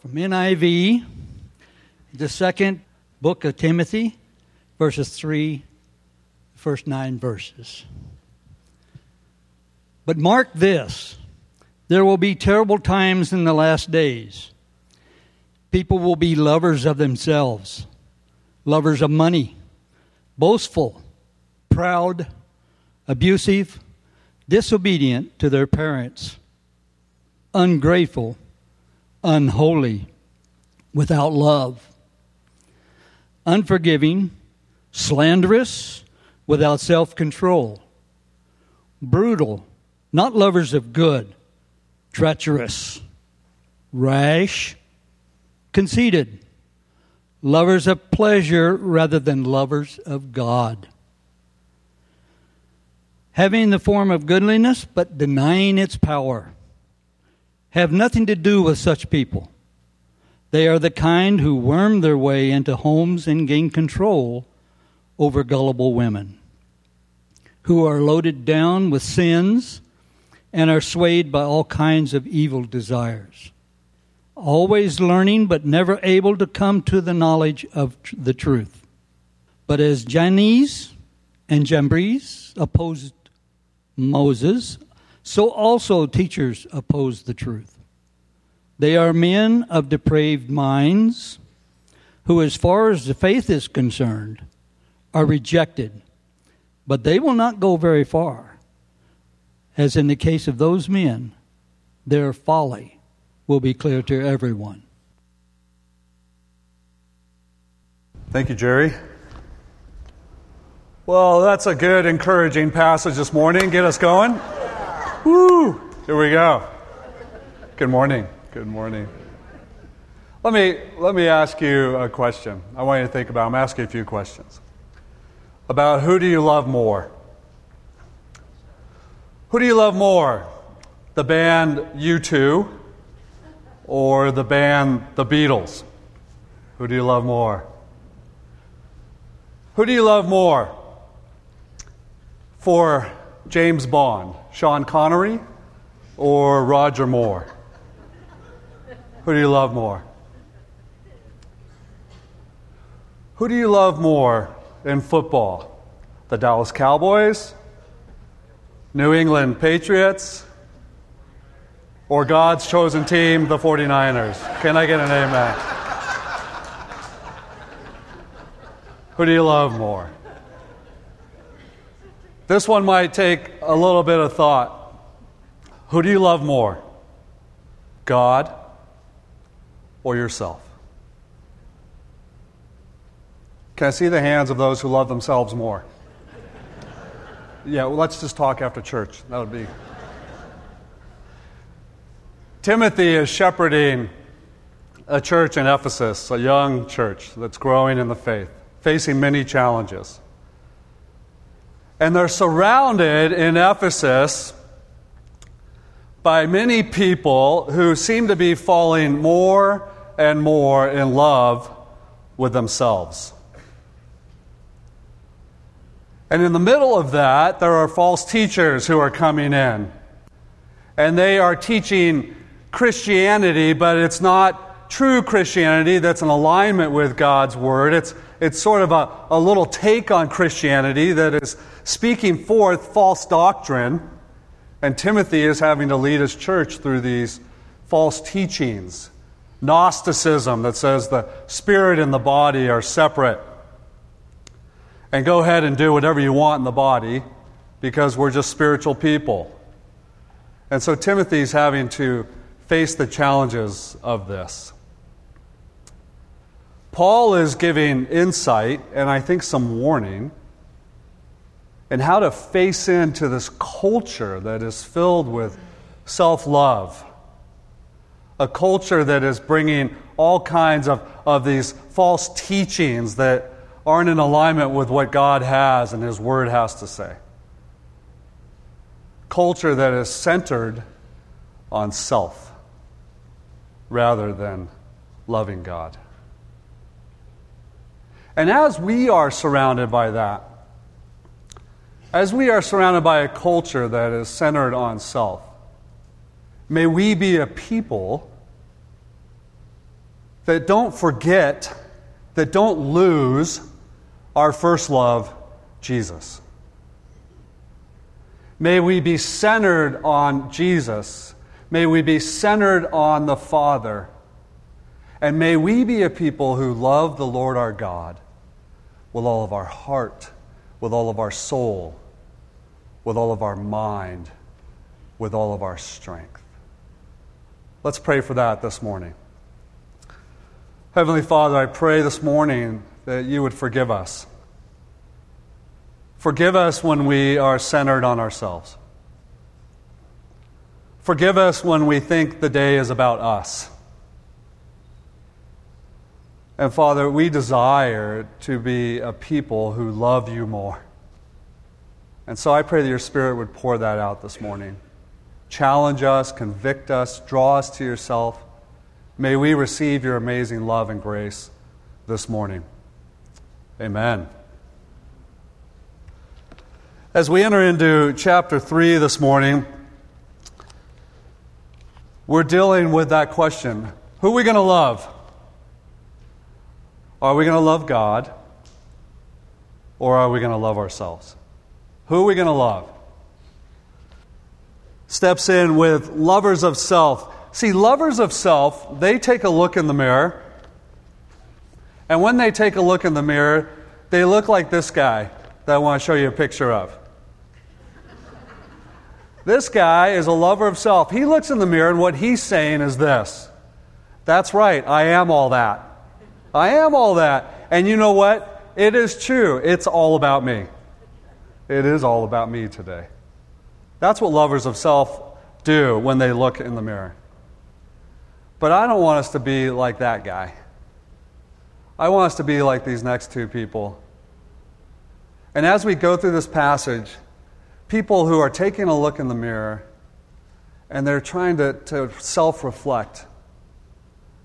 From NIV, the second book of Timothy, verses 3, first nine verses. But mark this there will be terrible times in the last days. People will be lovers of themselves, lovers of money, boastful, proud, abusive, disobedient to their parents, ungrateful, unholy, without love, unforgiving, slanderous, without self control, brutal, not lovers of good, treacherous, rash, conceited, lovers of pleasure rather than lovers of God. Having the form of goodliness but denying its power. Have nothing to do with such people. They are the kind who worm their way into homes and gain control over gullible women, who are loaded down with sins and are swayed by all kinds of evil desires, always learning but never able to come to the knowledge of the truth. But as Jannes and Jambres opposed Moses, so also teachers oppose the truth. They are men of depraved minds who, as far as the faith is concerned, are rejected, but they will not go very far. As in the case of those men, their folly will be clear to everyone. Thank you, Jerry. Well, that's a good, encouraging passage this morning. Get us going. Woo! Here we go. Good morning. Good morning. Let me, let me ask you a question. I want you to think about I'm asking a few questions. About who do you love more? Who do you love more? The band U2 or the band The Beatles? Who do you love more? Who do you love more? For James Bond, Sean Connery or Roger Moore? Who do you love more? Who do you love more in football? The Dallas Cowboys? New England Patriots? Or God's chosen team, the 49ers? Can I get an amen? Who do you love more? This one might take a little bit of thought. Who do you love more? God or yourself? Can I see the hands of those who love themselves more? Yeah, well, let's just talk after church. That would be. Timothy is shepherding a church in Ephesus, a young church that's growing in the faith, facing many challenges. And they're surrounded in Ephesus by many people who seem to be falling more and more in love with themselves. And in the middle of that, there are false teachers who are coming in. And they are teaching Christianity, but it's not true Christianity that's in alignment with God's Word. It's, it's sort of a, a little take on Christianity that is speaking forth false doctrine. And Timothy is having to lead his church through these false teachings. Gnosticism that says the spirit and the body are separate. And go ahead and do whatever you want in the body because we're just spiritual people. And so Timothy's having to face the challenges of this. Paul is giving insight and I think some warning and how to face into this culture that is filled with self love. A culture that is bringing all kinds of, of these false teachings that aren't in alignment with what God has and His Word has to say. Culture that is centered on self rather than loving God. And as we are surrounded by that, as we are surrounded by a culture that is centered on self, may we be a people that don't forget, that don't lose our first love, Jesus. May we be centered on Jesus. May we be centered on the Father. And may we be a people who love the Lord our God with all of our heart, with all of our soul, with all of our mind, with all of our strength. Let's pray for that this morning. Heavenly Father, I pray this morning that you would forgive us. Forgive us when we are centered on ourselves. Forgive us when we think the day is about us. And Father, we desire to be a people who love you more. And so I pray that your Spirit would pour that out this morning. Challenge us, convict us, draw us to yourself. May we receive your amazing love and grace this morning. Amen. As we enter into chapter 3 this morning, we're dealing with that question who are we going to love? Are we going to love God or are we going to love ourselves? Who are we going to love? Steps in with lovers of self. See, lovers of self, they take a look in the mirror. And when they take a look in the mirror, they look like this guy that I want to show you a picture of. This guy is a lover of self. He looks in the mirror, and what he's saying is this That's right, I am all that. I am all that. And you know what? It is true. It's all about me. It is all about me today. That's what lovers of self do when they look in the mirror. But I don't want us to be like that guy. I want us to be like these next two people. And as we go through this passage, people who are taking a look in the mirror and they're trying to, to self reflect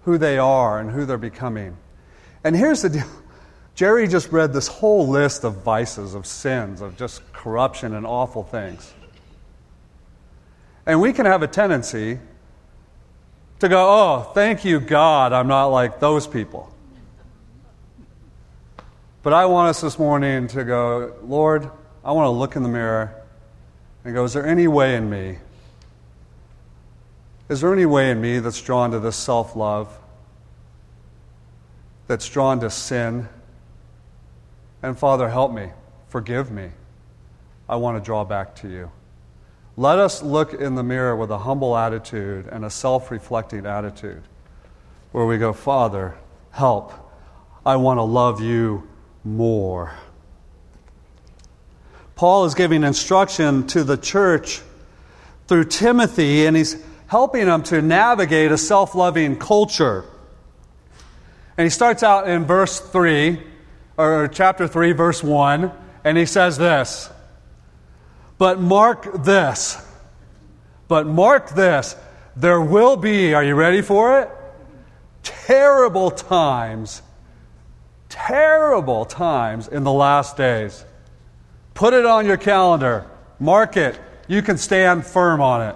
who they are and who they're becoming. And here's the deal Jerry just read this whole list of vices, of sins, of just corruption and awful things. And we can have a tendency to go, oh, thank you, God, I'm not like those people. But I want us this morning to go, Lord, I want to look in the mirror and go, is there any way in me? Is there any way in me that's drawn to this self love? That's drawn to sin. And Father, help me, forgive me. I want to draw back to you. Let us look in the mirror with a humble attitude and a self reflecting attitude where we go, Father, help. I want to love you more. Paul is giving instruction to the church through Timothy, and he's helping them to navigate a self loving culture. And he starts out in verse 3, or chapter 3, verse 1, and he says this But mark this, but mark this, there will be, are you ready for it? Terrible times, terrible times in the last days. Put it on your calendar, mark it. You can stand firm on it.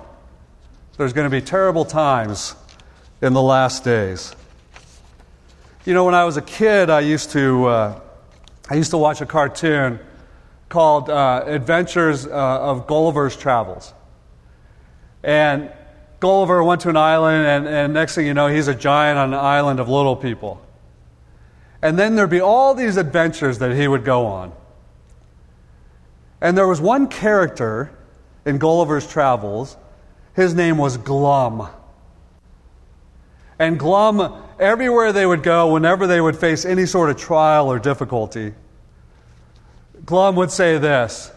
There's going to be terrible times in the last days. You know, when I was a kid, I used to, uh, I used to watch a cartoon called uh, Adventures uh, of Gulliver's Travels. And Gulliver went to an island, and, and next thing you know, he's a giant on an island of little people. And then there'd be all these adventures that he would go on. And there was one character in Gulliver's Travels, his name was Glum. And Glum everywhere they would go, whenever they would face any sort of trial or difficulty, Glum would say this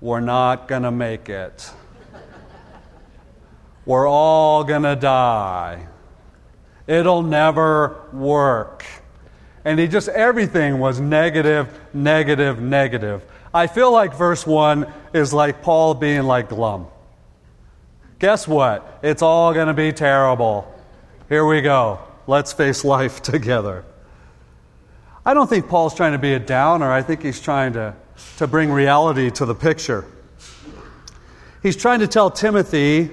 We're not going to make it. We're all going to die. It'll never work. And he just, everything was negative, negative, negative. I feel like verse 1 is like Paul being like Glum. Guess what? It's all going to be terrible. Here we go. Let's face life together. I don't think Paul's trying to be a downer. I think he's trying to, to bring reality to the picture. He's trying to tell Timothy,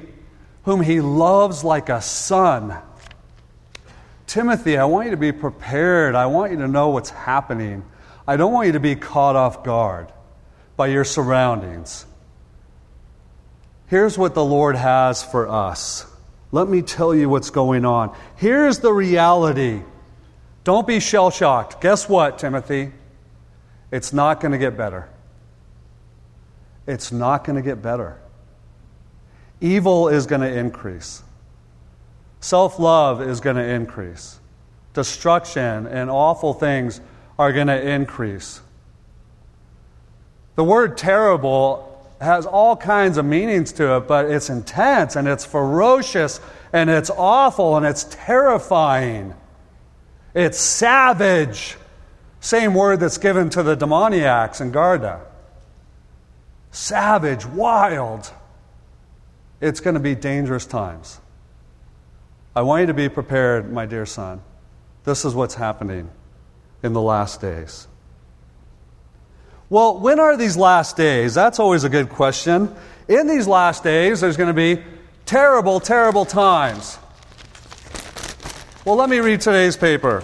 whom he loves like a son, Timothy, I want you to be prepared. I want you to know what's happening. I don't want you to be caught off guard by your surroundings. Here's what the Lord has for us. Let me tell you what's going on. Here's the reality. Don't be shell shocked. Guess what, Timothy? It's not going to get better. It's not going to get better. Evil is going to increase. Self love is going to increase. Destruction and awful things are going to increase. The word terrible has all kinds of meanings to it, but it's intense and it's ferocious and it's awful and it's terrifying. It's savage. Same word that's given to the demoniacs in Garda. Savage, wild. It's going to be dangerous times. I want you to be prepared, my dear son. This is what's happening in the last days. Well, when are these last days? That's always a good question. In these last days, there's going to be terrible, terrible times. Well, let me read today's paper.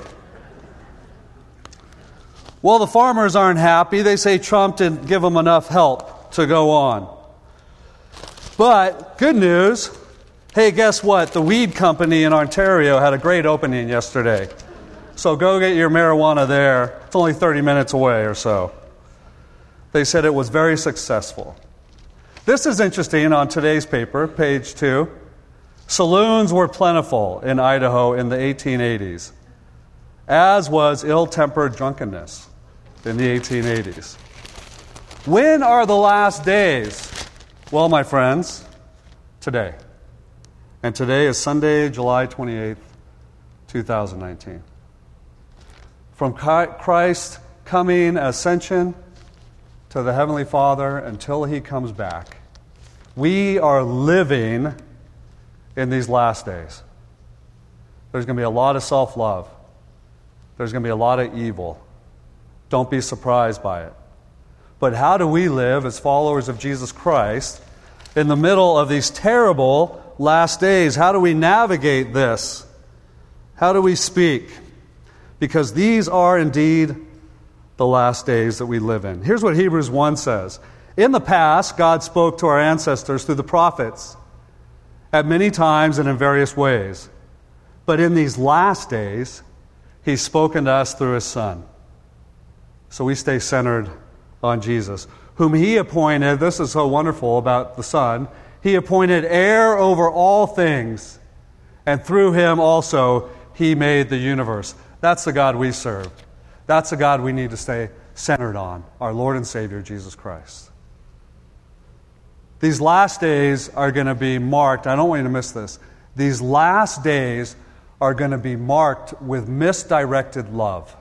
Well, the farmers aren't happy. They say Trump didn't give them enough help to go on. But good news hey, guess what? The weed company in Ontario had a great opening yesterday. So go get your marijuana there. It's only 30 minutes away or so. They said it was very successful. This is interesting on today's paper, page two. Saloons were plentiful in Idaho in the 1880s, as was ill tempered drunkenness in the 1880s. When are the last days? Well, my friends, today. And today is Sunday, July 28th, 2019. From Christ's coming, ascension, to the Heavenly Father until He comes back. We are living in these last days. There's going to be a lot of self love, there's going to be a lot of evil. Don't be surprised by it. But how do we live as followers of Jesus Christ in the middle of these terrible last days? How do we navigate this? How do we speak? Because these are indeed the last days that we live in. Here's what Hebrews 1 says In the past, God spoke to our ancestors through the prophets at many times and in various ways. But in these last days, He's spoken to us through His Son. So we stay centered on Jesus, whom He appointed. This is so wonderful about the Son. He appointed heir over all things, and through Him also He made the universe. That's the God we serve. That's the God we need to stay centered on, our Lord and Savior, Jesus Christ. These last days are going to be marked, I don't want you to miss this. These last days are going to be marked with misdirected love.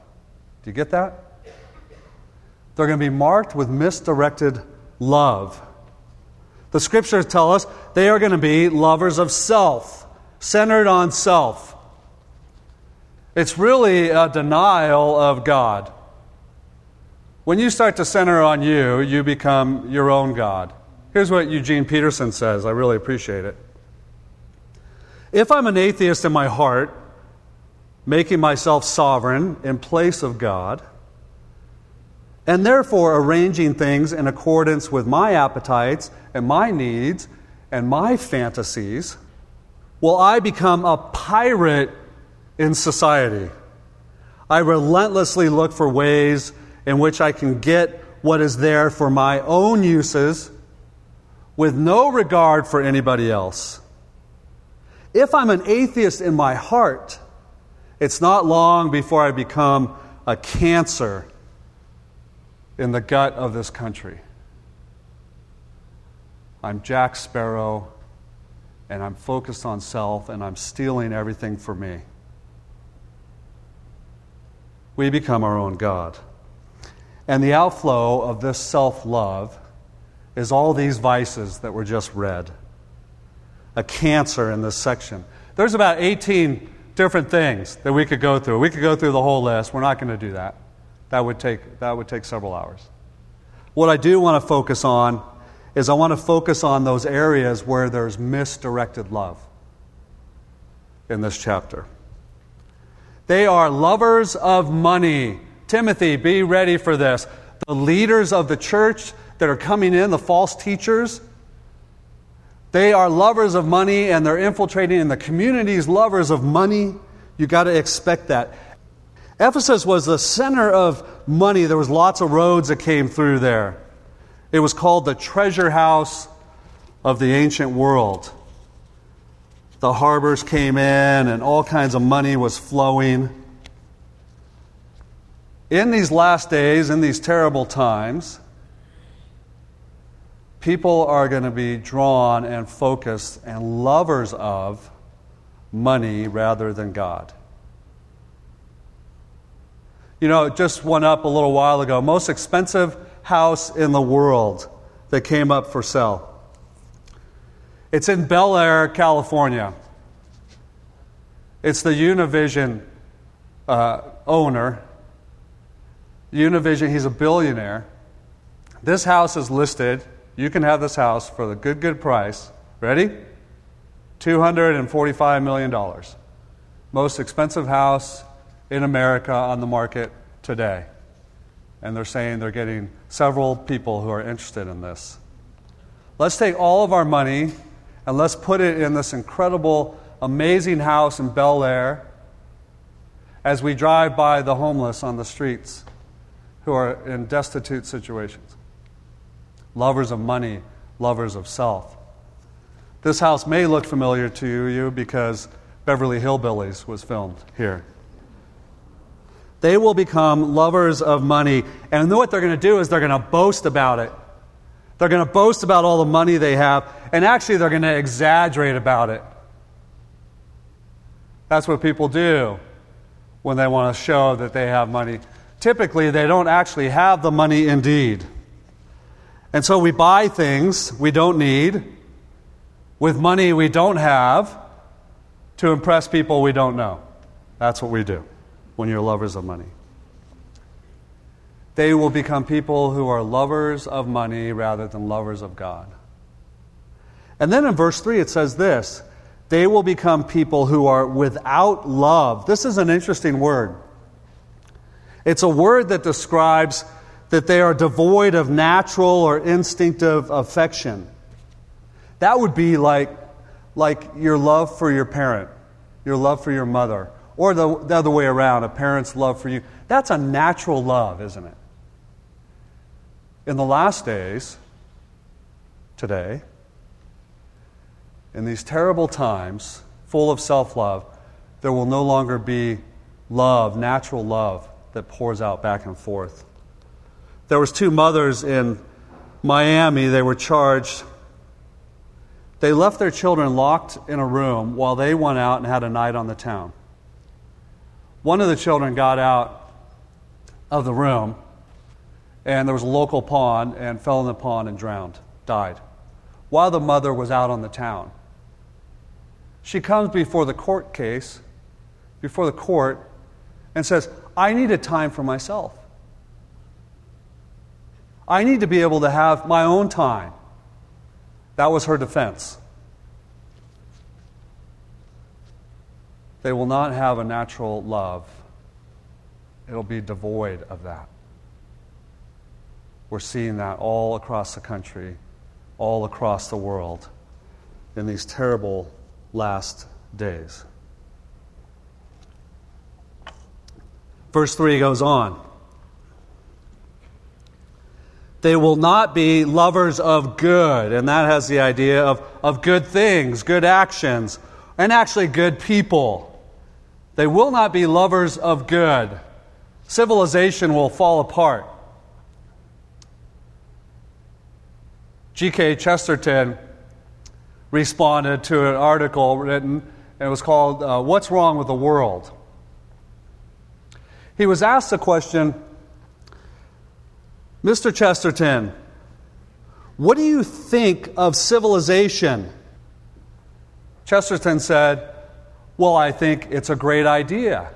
Do you get that? They're going to be marked with misdirected love. The scriptures tell us they are going to be lovers of self, centered on self. It's really a denial of God. When you start to center on you, you become your own God. Here's what Eugene Peterson says. I really appreciate it. If I'm an atheist in my heart, making myself sovereign in place of God, and therefore arranging things in accordance with my appetites and my needs and my fantasies, will I become a pirate in society. I relentlessly look for ways in which I can get what is there for my own uses with no regard for anybody else. If I'm an atheist in my heart, it's not long before I become a cancer in the gut of this country. I'm Jack Sparrow, and I'm focused on self, and I'm stealing everything for me we become our own God. And the outflow of this self love is all these vices that were just read. A cancer in this section. There's about 18 different things that we could go through. We could go through the whole list. We're not going to do that. That would take, that would take several hours. What I do want to focus on is I want to focus on those areas where there's misdirected love in this chapter. They are lovers of money. Timothy, be ready for this. The leaders of the church that are coming in, the false teachers, they are lovers of money and they're infiltrating in the communities, lovers of money. You got to expect that. Ephesus was the center of money. There was lots of roads that came through there. It was called the treasure house of the ancient world. The harbors came in and all kinds of money was flowing. In these last days, in these terrible times, people are going to be drawn and focused and lovers of money rather than God. You know, it just went up a little while ago. Most expensive house in the world that came up for sale. It's in Bel Air, California. It's the Univision uh, owner. Univision, he's a billionaire. This house is listed. You can have this house for the good, good price. Ready? $245 million. Most expensive house in America on the market today. And they're saying they're getting several people who are interested in this. Let's take all of our money and let's put it in this incredible, amazing house in Bel Air as we drive by the homeless on the streets who are in destitute situations. Lovers of money, lovers of self. This house may look familiar to you because Beverly Hillbillies was filmed here. They will become lovers of money. And what they're going to do is they're going to boast about it. They're going to boast about all the money they have, and actually, they're going to exaggerate about it. That's what people do when they want to show that they have money. Typically, they don't actually have the money indeed. And so we buy things we don't need with money we don't have to impress people we don't know. That's what we do when you're lovers of money. They will become people who are lovers of money rather than lovers of God. And then in verse 3, it says this they will become people who are without love. This is an interesting word. It's a word that describes that they are devoid of natural or instinctive affection. That would be like, like your love for your parent, your love for your mother, or the, the other way around, a parent's love for you. That's a natural love, isn't it? In the last days, today, in these terrible times, full of self love, there will no longer be love, natural love, that pours out back and forth. There was two mothers in Miami, they were charged. They left their children locked in a room while they went out and had a night on the town. One of the children got out of the room, and there was a local pond, and fell in the pond and drowned, died, while the mother was out on the town. She comes before the court case, before the court, and says, I need a time for myself. I need to be able to have my own time. That was her defense. They will not have a natural love, it'll be devoid of that. We're seeing that all across the country, all across the world in these terrible last days. Verse 3 goes on. They will not be lovers of good, and that has the idea of, of good things, good actions, and actually good people. They will not be lovers of good. Civilization will fall apart. G.K. Chesterton responded to an article written, and it was called uh, What's Wrong with the World? He was asked the question Mr. Chesterton, what do you think of civilization? Chesterton said, well, I think it's a great idea.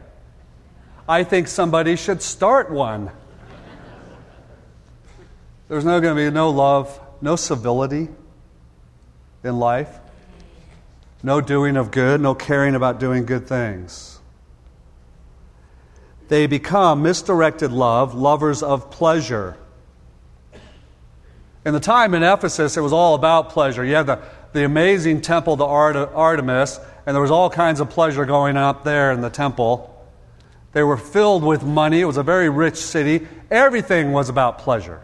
I think somebody should start one. There's no going to be no love, no civility in life, no doing of good, no caring about doing good things. they become misdirected love, lovers of pleasure. In the time in Ephesus, it was all about pleasure. You had the, the amazing temple to Artemis, and there was all kinds of pleasure going up there in the temple. They were filled with money. It was a very rich city. Everything was about pleasure,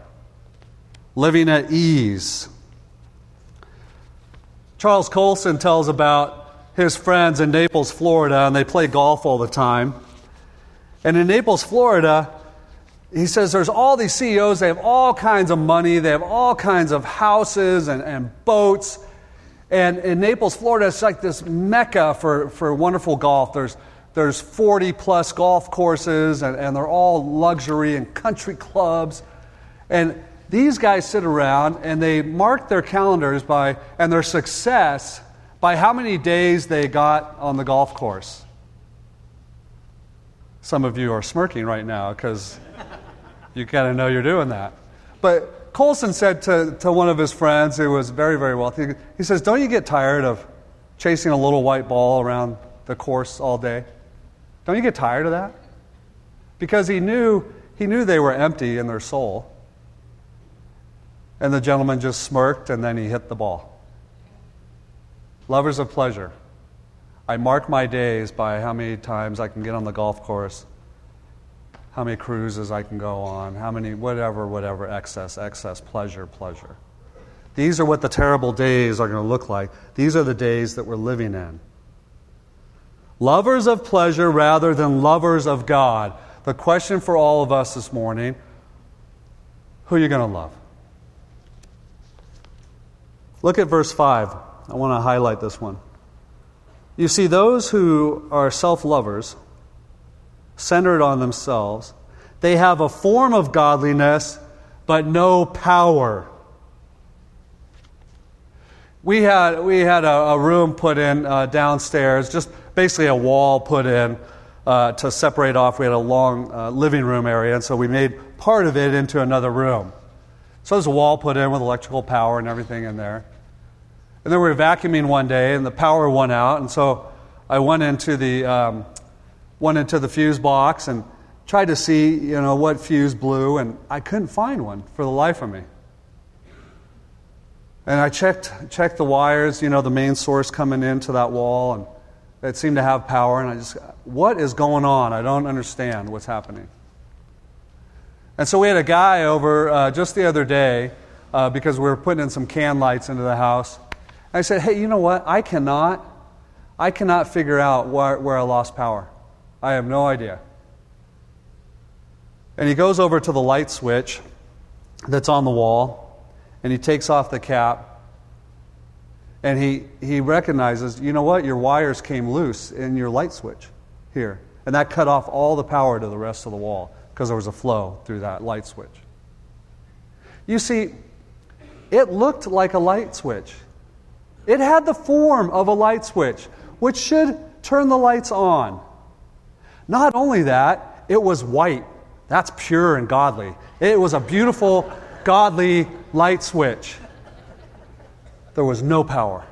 living at ease. Charles Colson tells about his friends in Naples, Florida, and they play golf all the time. And in Naples, Florida, he says there's all these CEOs, they have all kinds of money, they have all kinds of houses and, and boats. And in Naples, Florida, it's like this mecca for, for wonderful golf. There's, there's 40 plus golf courses, and, and they're all luxury and country clubs. And these guys sit around and they mark their calendars by, and their success by how many days they got on the golf course. Some of you are smirking right now because you kind of know you're doing that. But Colson said to, to one of his friends who was very, very wealthy, he says, Don't you get tired of chasing a little white ball around the course all day? Don't you get tired of that? Because he knew, he knew they were empty in their soul. And the gentleman just smirked and then he hit the ball. Lovers of pleasure. I mark my days by how many times I can get on the golf course, how many cruises I can go on, how many, whatever, whatever, excess, excess, pleasure, pleasure. These are what the terrible days are going to look like. These are the days that we're living in. Lovers of pleasure rather than lovers of God. The question for all of us this morning who are you going to love? Look at verse 5. I want to highlight this one. You see, those who are self lovers, centered on themselves, they have a form of godliness, but no power. We had, we had a, a room put in uh, downstairs, just basically a wall put in uh, to separate off. We had a long uh, living room area, and so we made part of it into another room. So there's a wall put in with electrical power and everything in there. And then we were vacuuming one day, and the power went out, and so I went into the um, went into the fuse box and tried to see, you know, what fuse blew, and I couldn't find one for the life of me. And I checked checked the wires, you know, the main source coming into that wall, and it seemed to have power. And I just, what is going on? I don't understand what's happening. And so we had a guy over uh, just the other day uh, because we were putting in some can lights into the house. I said, hey, you know what? I cannot, I cannot figure out where, where I lost power. I have no idea. And he goes over to the light switch that's on the wall, and he takes off the cap, and he, he recognizes, you know what? Your wires came loose in your light switch here. And that cut off all the power to the rest of the wall because there was a flow through that light switch. You see, it looked like a light switch. It had the form of a light switch, which should turn the lights on. Not only that, it was white. That's pure and godly. It was a beautiful, godly light switch. There was no power.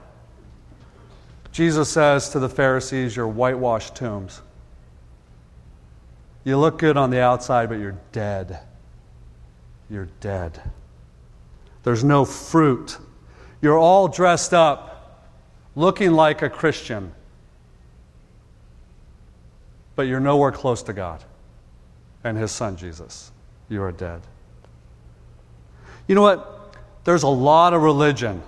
Jesus says to the Pharisees, You're whitewashed tombs. You look good on the outside, but you're dead. You're dead. There's no fruit you're all dressed up, looking like a Christian, but you're nowhere close to God and His Son, Jesus. You are dead. You know what? There's a lot of religion.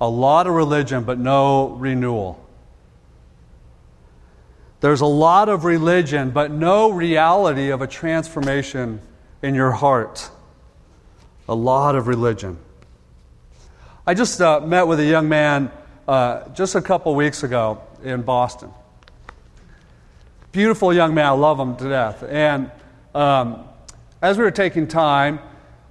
A lot of religion, but no renewal. There's a lot of religion, but no reality of a transformation in your heart. A lot of religion. I just uh, met with a young man uh, just a couple weeks ago in Boston. Beautiful young man, I love him to death. And um, as we were taking time,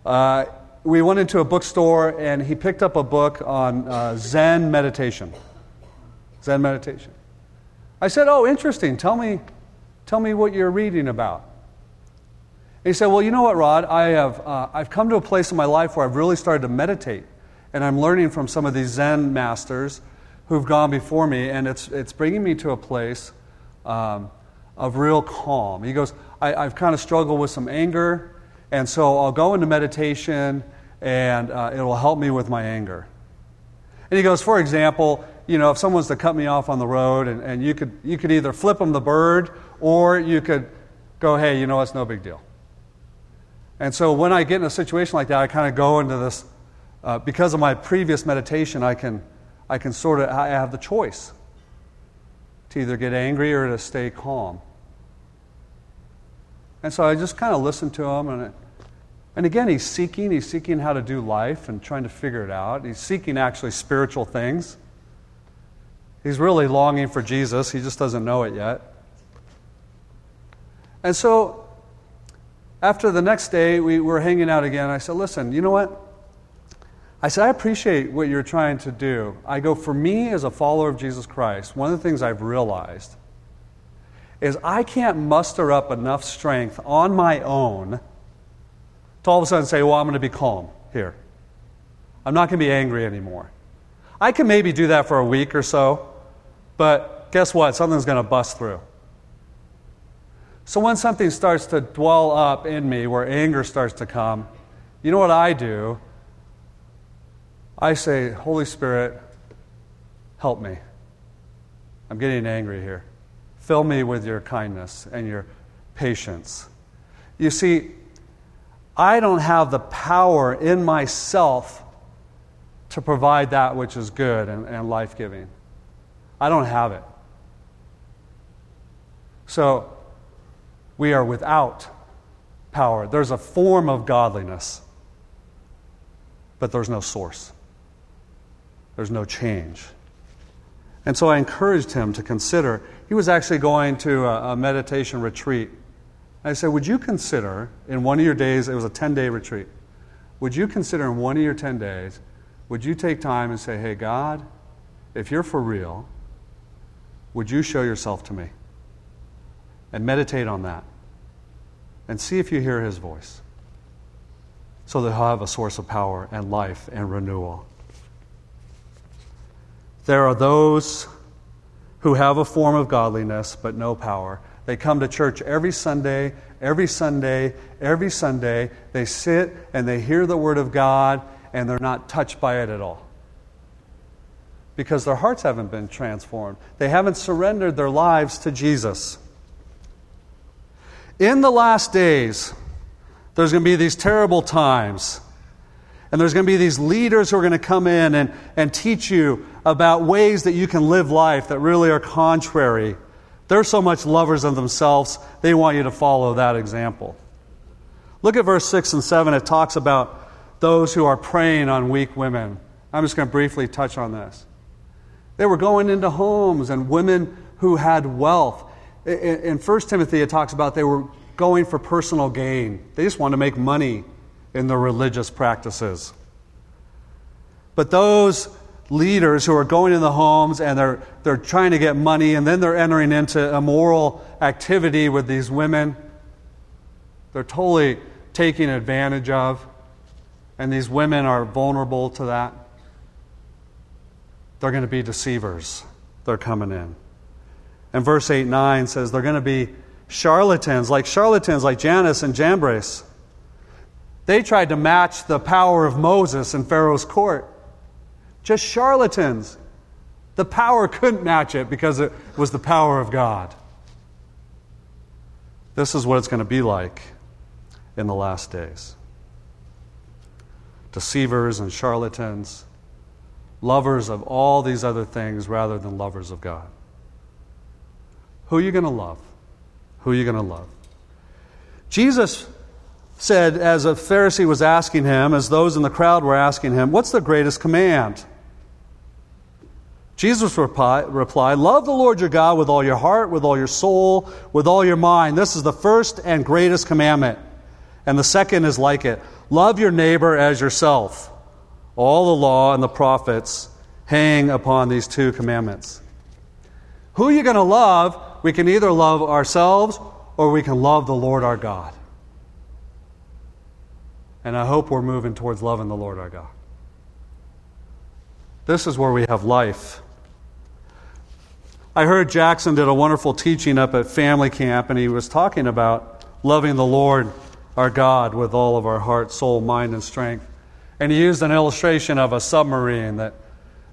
uh, we went into a bookstore and he picked up a book on uh, Zen meditation. Zen meditation. I said, "Oh, interesting. Tell me, tell me what you're reading about." And he said, "Well, you know what, Rod? I have uh, I've come to a place in my life where I've really started to meditate." And I'm learning from some of these Zen masters who've gone before me, and it's, it's bringing me to a place um, of real calm. He goes, I, have kind of struggled with some anger, and so I'll go into meditation and uh, it will help me with my anger. And he goes, for example, you know, if someone's to cut me off on the road and, and you, could, you could either flip them the bird or you could go, hey, you know, it's no big deal. And so when I get in a situation like that, I kind of go into this, uh, because of my previous meditation, I can, I can sort of, I have the choice to either get angry or to stay calm. And so I just kind of listen to him. And, and again, he's seeking. He's seeking how to do life and trying to figure it out. He's seeking actually spiritual things. He's really longing for Jesus. He just doesn't know it yet. And so after the next day, we were hanging out again. I said, Listen, you know what? I said, I appreciate what you're trying to do. I go, for me as a follower of Jesus Christ, one of the things I've realized is I can't muster up enough strength on my own to all of a sudden say, well, I'm going to be calm here. I'm not going to be angry anymore. I can maybe do that for a week or so, but guess what? Something's going to bust through. So when something starts to dwell up in me where anger starts to come, you know what I do? I say, Holy Spirit, help me. I'm getting angry here. Fill me with your kindness and your patience. You see, I don't have the power in myself to provide that which is good and, and life giving. I don't have it. So, we are without power. There's a form of godliness, but there's no source. There's no change. And so I encouraged him to consider. He was actually going to a, a meditation retreat. I said, Would you consider in one of your days, it was a 10 day retreat, would you consider in one of your 10 days, would you take time and say, Hey, God, if you're for real, would you show yourself to me? And meditate on that. And see if you hear his voice. So that he'll have a source of power and life and renewal. There are those who have a form of godliness but no power. They come to church every Sunday, every Sunday, every Sunday. They sit and they hear the Word of God and they're not touched by it at all. Because their hearts haven't been transformed. They haven't surrendered their lives to Jesus. In the last days, there's going to be these terrible times and there's going to be these leaders who are going to come in and, and teach you about ways that you can live life that really are contrary. They're so much lovers of themselves, they want you to follow that example. Look at verse 6 and 7. It talks about those who are preying on weak women. I'm just going to briefly touch on this. They were going into homes and women who had wealth. In 1 Timothy, it talks about they were going for personal gain. They just wanted to make money in their religious practices. But those leaders who are going in the homes and they're, they're trying to get money and then they're entering into immoral activity with these women, they're totally taking advantage of. And these women are vulnerable to that. They're going to be deceivers. They're coming in. And verse 8 9 says they're going to be charlatans, like charlatans like Jannes and Jambres. They tried to match the power of Moses in Pharaoh's court. Just charlatans. The power couldn't match it because it was the power of God. This is what it's going to be like in the last days deceivers and charlatans, lovers of all these other things rather than lovers of God. Who are you going to love? Who are you going to love? Jesus said, as a Pharisee was asking him, as those in the crowd were asking him, What's the greatest command? Jesus replied, Love the Lord your God with all your heart, with all your soul, with all your mind. This is the first and greatest commandment. And the second is like it love your neighbor as yourself. All the law and the prophets hang upon these two commandments. Who are you going to love? We can either love ourselves or we can love the Lord our God. And I hope we're moving towards loving the Lord our God. This is where we have life. I heard Jackson did a wonderful teaching up at family camp, and he was talking about loving the Lord our God with all of our heart, soul, mind, and strength. And he used an illustration of a submarine that,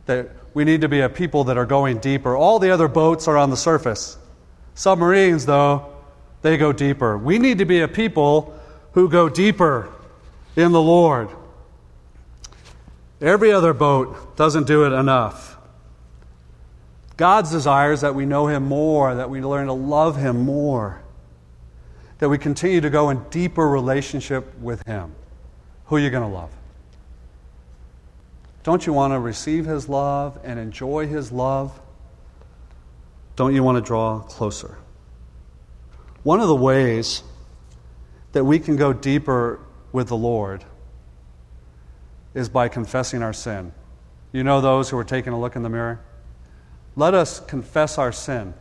that we need to be a people that are going deeper. All the other boats are on the surface. Submarines, though, they go deeper. We need to be a people who go deeper in the Lord. Every other boat doesn't do it enough. God's desire is that we know Him more, that we learn to love Him more, that we continue to go in deeper relationship with Him. Who are you going to love? Don't you want to receive His love and enjoy His love? Don't you want to draw closer? One of the ways that we can go deeper with the Lord is by confessing our sin. You know those who are taking a look in the mirror? Let us confess our sin.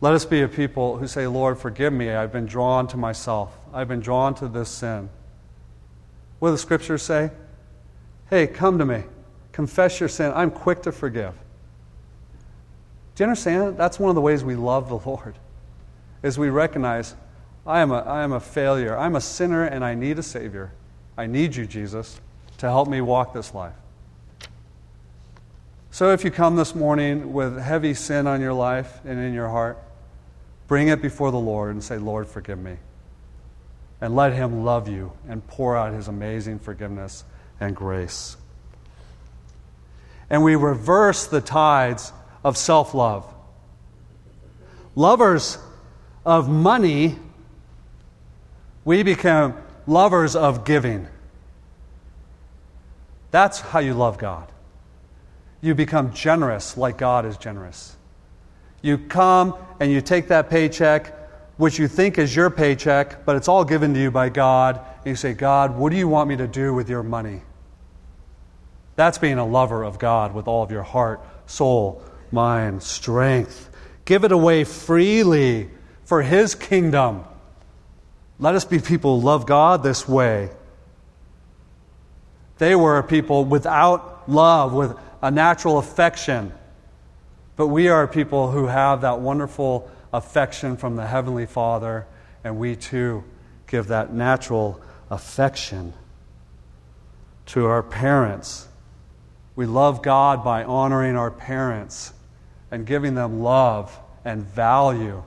Let us be a people who say, Lord, forgive me. I've been drawn to myself. I've been drawn to this sin. What do the scriptures say? Hey, come to me. Confess your sin. I'm quick to forgive. Do you understand? That's one of the ways we love the Lord, is we recognize I am a, I am a failure. I'm a sinner and I need a Savior. I need you, Jesus, to help me walk this life. So if you come this morning with heavy sin on your life and in your heart, bring it before the Lord and say, Lord, forgive me. And let Him love you and pour out His amazing forgiveness and grace. And we reverse the tides of self love. Lovers of money, we become lovers of giving. That's how you love God you become generous like God is generous. You come and you take that paycheck, which you think is your paycheck, but it's all given to you by God, and you say, God, what do you want me to do with your money? That's being a lover of God with all of your heart, soul, mind, strength. Give it away freely for His kingdom. Let us be people who love God this way. They were people without love, with a natural affection. But we are people who have that wonderful affection from the Heavenly Father, and we too give that natural affection to our parents. We love God by honoring our parents and giving them love and value.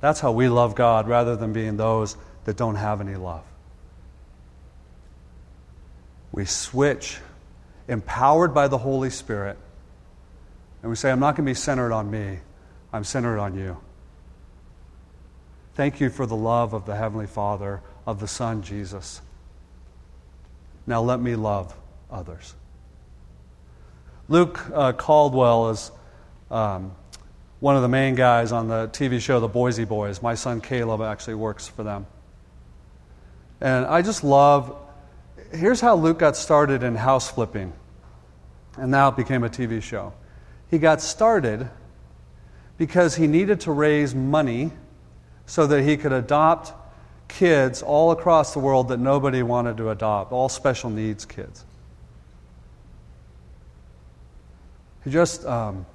That's how we love God rather than being those that don't have any love. We switch empowered by the Holy Spirit. And we say, I'm not going to be centered on me, I'm centered on you. Thank you for the love of the Heavenly Father, of the Son, Jesus. Now let me love others. Luke uh, Caldwell is um, one of the main guys on the TV show The Boise Boys. My son Caleb actually works for them. And I just love here's how Luke got started in house flipping, and now it became a TV show. He got started because he needed to raise money so that he could adopt kids all across the world that nobody wanted to adopt, all special needs kids. He just, um,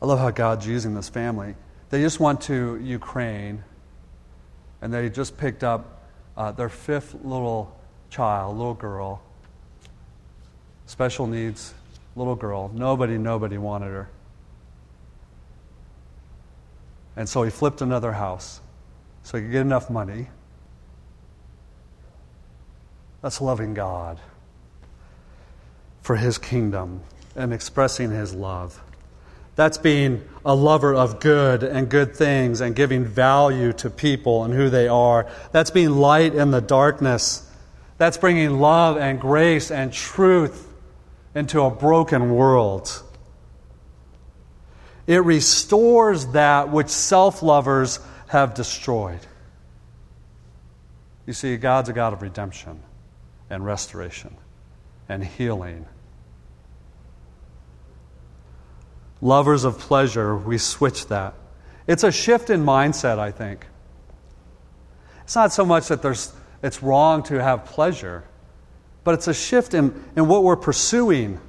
I love how God's using this family. They just went to Ukraine and they just picked up uh, their fifth little child, little girl, special needs little girl. Nobody, nobody wanted her. And so he flipped another house so he could get enough money. That's loving God for his kingdom and expressing his love. That's being a lover of good and good things and giving value to people and who they are. That's being light in the darkness that's bringing love and grace and truth into a broken world. It restores that which self lovers have destroyed. You see, God's a God of redemption and restoration and healing. Lovers of pleasure, we switch that. It's a shift in mindset, I think. It's not so much that there's it's wrong to have pleasure, but it's a shift in, in what we're pursuing.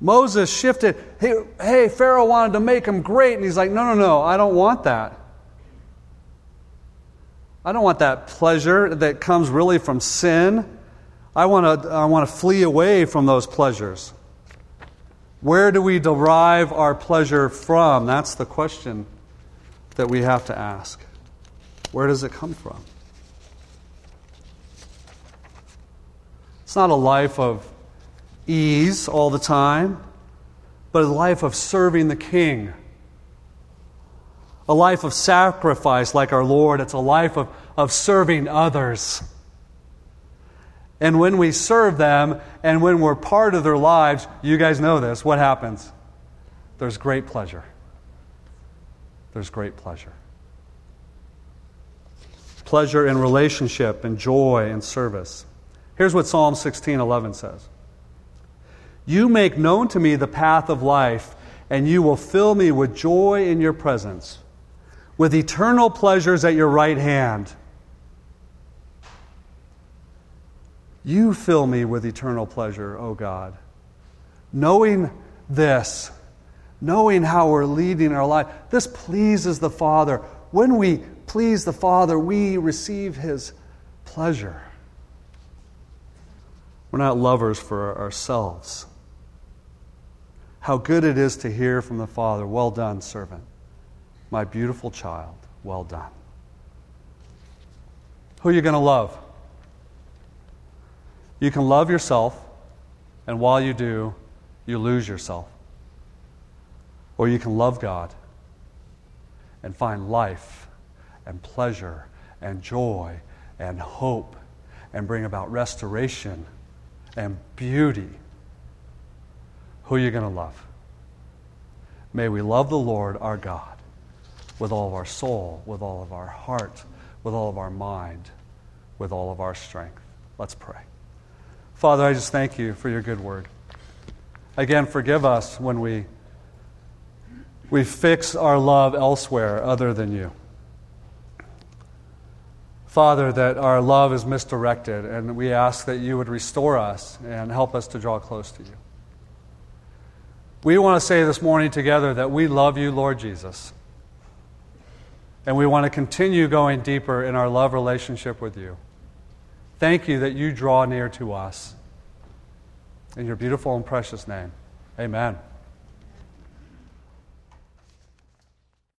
Moses shifted. Hey, hey, Pharaoh wanted to make him great, and he's like, no, no, no, I don't want that. I don't want that pleasure that comes really from sin. I want to I want to flee away from those pleasures. Where do we derive our pleasure from? That's the question that we have to ask. Where does it come from? It's not a life of ease all the time, but a life of serving the King. A life of sacrifice like our Lord. It's a life of, of serving others. And when we serve them and when we're part of their lives, you guys know this, what happens? There's great pleasure. There's great pleasure. Pleasure in relationship and joy and service. Here's what Psalm 16:11 says. You make known to me the path of life, and you will fill me with joy in your presence, with eternal pleasures at your right hand. You fill me with eternal pleasure, O God. Knowing this, knowing how we're leading our life, this pleases the Father. When we please the Father, we receive His pleasure. We're not lovers for ourselves. How good it is to hear from the Father, Well done, servant. My beautiful child, well done. Who are you going to love? You can love yourself, and while you do, you lose yourself. Or you can love God and find life and pleasure and joy and hope and bring about restoration and beauty. Who are you going to love? May we love the Lord our God with all of our soul, with all of our heart, with all of our mind, with all of our strength. Let's pray. Father, I just thank you for your good word. Again, forgive us when we, we fix our love elsewhere other than you. Father, that our love is misdirected, and we ask that you would restore us and help us to draw close to you. We want to say this morning together that we love you, Lord Jesus. And we want to continue going deeper in our love relationship with you. Thank you that you draw near to us. In your beautiful and precious name, amen.